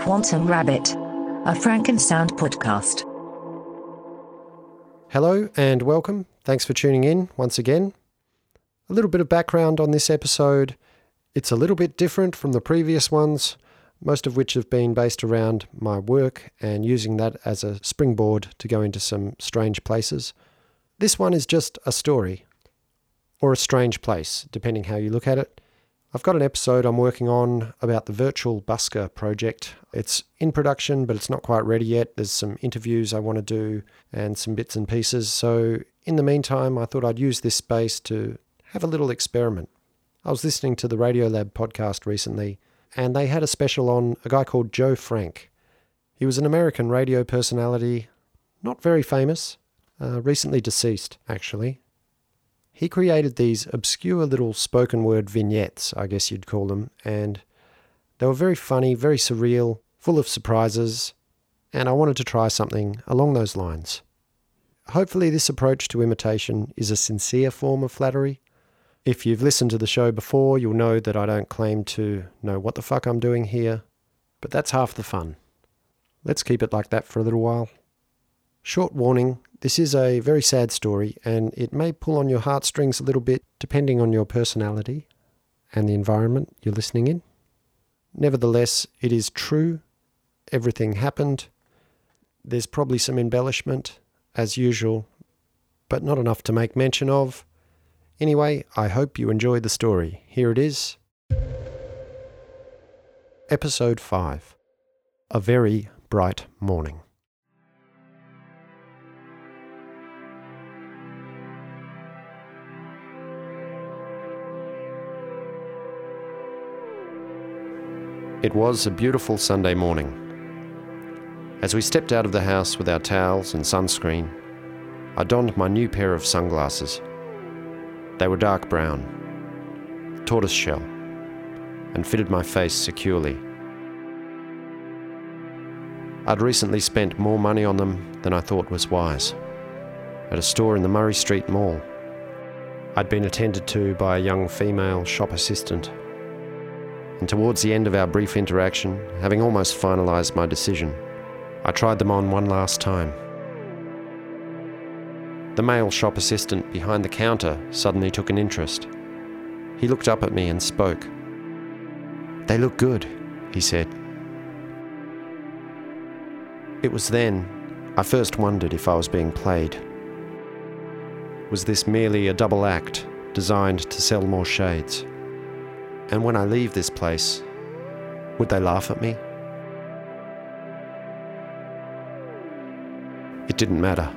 Quantum Rabbit, a Frankensound podcast. Hello and welcome. Thanks for tuning in once again. A little bit of background on this episode. It's a little bit different from the previous ones, most of which have been based around my work and using that as a springboard to go into some strange places. This one is just a story, or a strange place, depending how you look at it. I've got an episode I'm working on about the Virtual Busker project. It's in production, but it's not quite ready yet. There's some interviews I want to do and some bits and pieces. So, in the meantime, I thought I'd use this space to have a little experiment. I was listening to the Radiolab podcast recently, and they had a special on a guy called Joe Frank. He was an American radio personality, not very famous, uh, recently deceased, actually. He created these obscure little spoken word vignettes, I guess you'd call them, and they were very funny, very surreal, full of surprises, and I wanted to try something along those lines. Hopefully, this approach to imitation is a sincere form of flattery. If you've listened to the show before, you'll know that I don't claim to know what the fuck I'm doing here, but that's half the fun. Let's keep it like that for a little while. Short warning this is a very sad story, and it may pull on your heartstrings a little bit depending on your personality and the environment you're listening in. Nevertheless, it is true. Everything happened. There's probably some embellishment, as usual, but not enough to make mention of. Anyway, I hope you enjoyed the story. Here it is. Episode 5 A Very Bright Morning. It was a beautiful Sunday morning. As we stepped out of the house with our towels and sunscreen, I donned my new pair of sunglasses. They were dark brown, tortoiseshell, and fitted my face securely. I'd recently spent more money on them than I thought was wise. At a store in the Murray Street Mall, I'd been attended to by a young female shop assistant and towards the end of our brief interaction, having almost finalised my decision, I tried them on one last time. The male shop assistant behind the counter suddenly took an interest. He looked up at me and spoke. They look good, he said. It was then I first wondered if I was being played. Was this merely a double act designed to sell more shades? And when I leave this place, would they laugh at me? It didn't matter.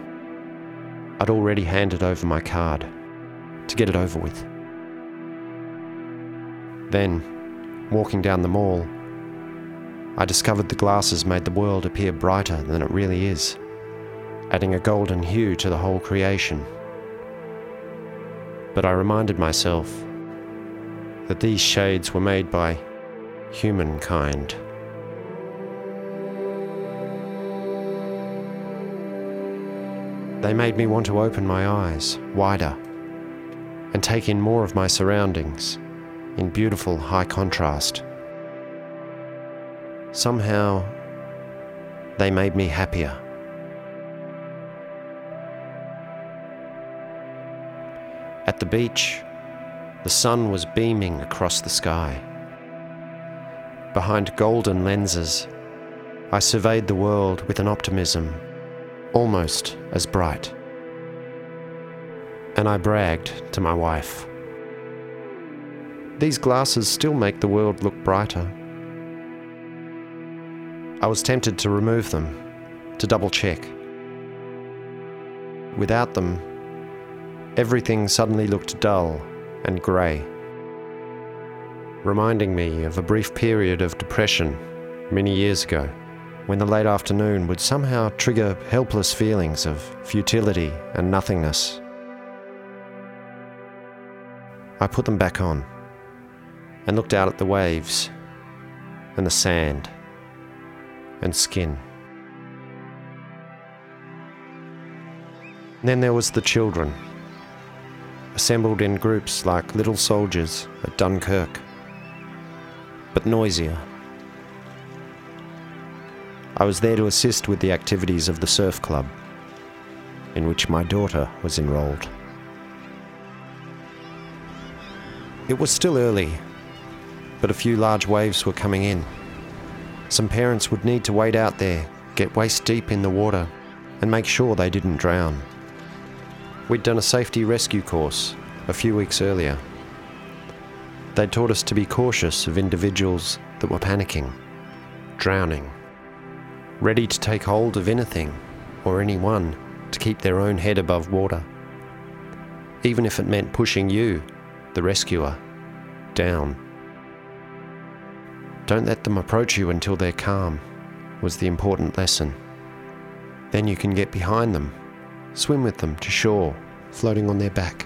I'd already handed over my card to get it over with. Then, walking down the mall, I discovered the glasses made the world appear brighter than it really is, adding a golden hue to the whole creation. But I reminded myself that these shades were made by humankind. They made me want to open my eyes wider and take in more of my surroundings in beautiful high contrast. Somehow, they made me happier. At the beach, the sun was beaming across the sky. Behind golden lenses, I surveyed the world with an optimism almost as bright. And I bragged to my wife. These glasses still make the world look brighter. I was tempted to remove them, to double check. Without them, everything suddenly looked dull and grey, reminding me of a brief period of depression many years ago when the late afternoon would somehow trigger helpless feelings of futility and nothingness. I put them back on and looked out at the waves and the sand and skin. then there was the children assembled in groups like little soldiers at Dunkirk, but noisier. I was there to assist with the activities of the surf club, in which my daughter was enrolled. It was still early, but a few large waves were coming in. Some parents would need to wade out there, get waist deep in the water, and make sure they didn't drown. We'd done a safety rescue course a few weeks earlier. They'd taught us to be cautious of individuals that were panicking, drowning, ready to take hold of anything or anyone to keep their own head above water, even if it meant pushing you, the rescuer, down. Don't let them approach you until they're calm, was the important lesson. Then you can get behind them, swim with them to shore, floating on their back.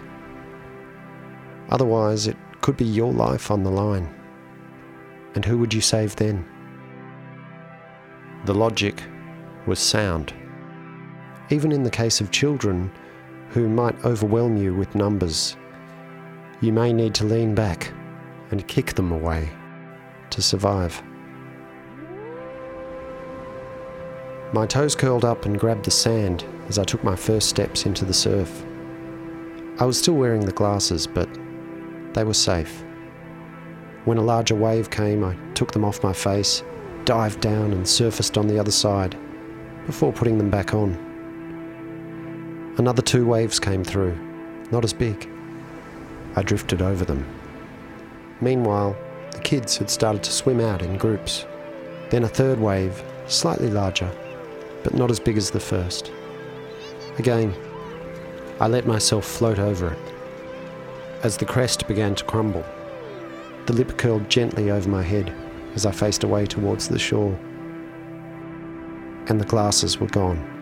Otherwise, it could be your life on the line. And who would you save then? The logic was sound. Even in the case of children who might overwhelm you with numbers, you may need to lean back and kick them away to survive. My toes curled up and grabbed the sand as I took my first steps into the surf. I was still wearing the glasses, but they were safe. When a larger wave came, I took them off my face, dived down, and surfaced on the other side before putting them back on. Another two waves came through, not as big. I drifted over them. Meanwhile, the kids had started to swim out in groups. Then a third wave, slightly larger, but not as big as the first. Again, I let myself float over it. As the crest began to crumble, the lip curled gently over my head as I faced away towards the shore. And the glasses were gone.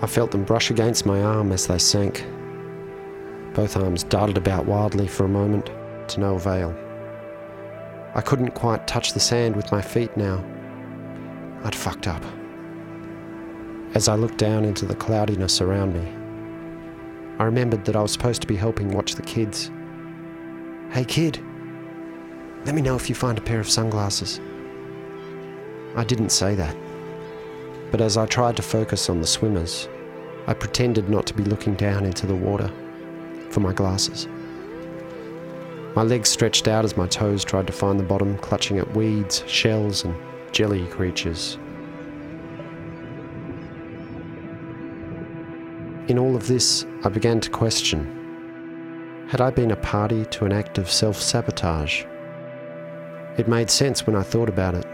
I felt them brush against my arm as they sank. Both arms darted about wildly for a moment, to no avail. I couldn't quite touch the sand with my feet now. I'd fucked up. As I looked down into the cloudiness around me, I remembered that I was supposed to be helping watch the kids. Hey kid, let me know if you find a pair of sunglasses. I didn't say that. But as I tried to focus on the swimmers, I pretended not to be looking down into the water for my glasses. My legs stretched out as my toes tried to find the bottom, clutching at weeds, shells, and jelly creatures. In all of this, I began to question had I been a party to an act of self sabotage? It made sense when I thought about it.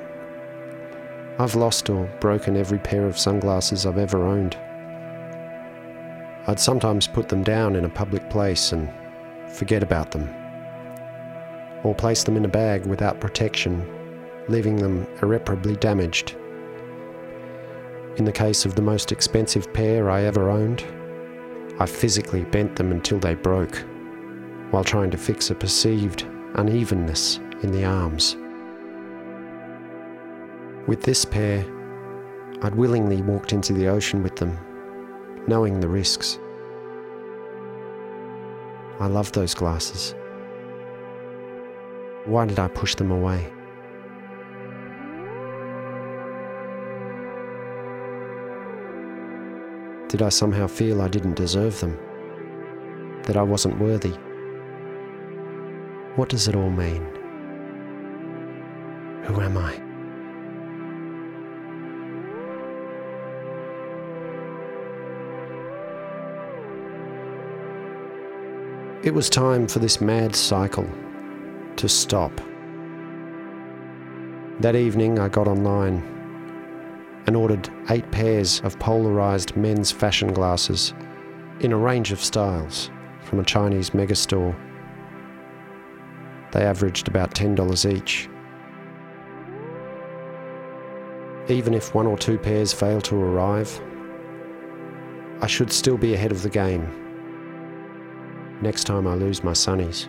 I've lost or broken every pair of sunglasses I've ever owned. I'd sometimes put them down in a public place and forget about them, or place them in a bag without protection, leaving them irreparably damaged. In the case of the most expensive pair I ever owned, I physically bent them until they broke, while trying to fix a perceived unevenness in the arms. With this pair, I'd willingly walked into the ocean with them, knowing the risks. I loved those glasses. Why did I push them away? Did I somehow feel I didn't deserve them? That I wasn't worthy? What does it all mean? Who am I? It was time for this mad cycle to stop. That evening, I got online and ordered eight pairs of polarized men's fashion glasses in a range of styles from a Chinese megastore. They averaged about $10 each. Even if one or two pairs fail to arrive, I should still be ahead of the game next time I lose my sunnies.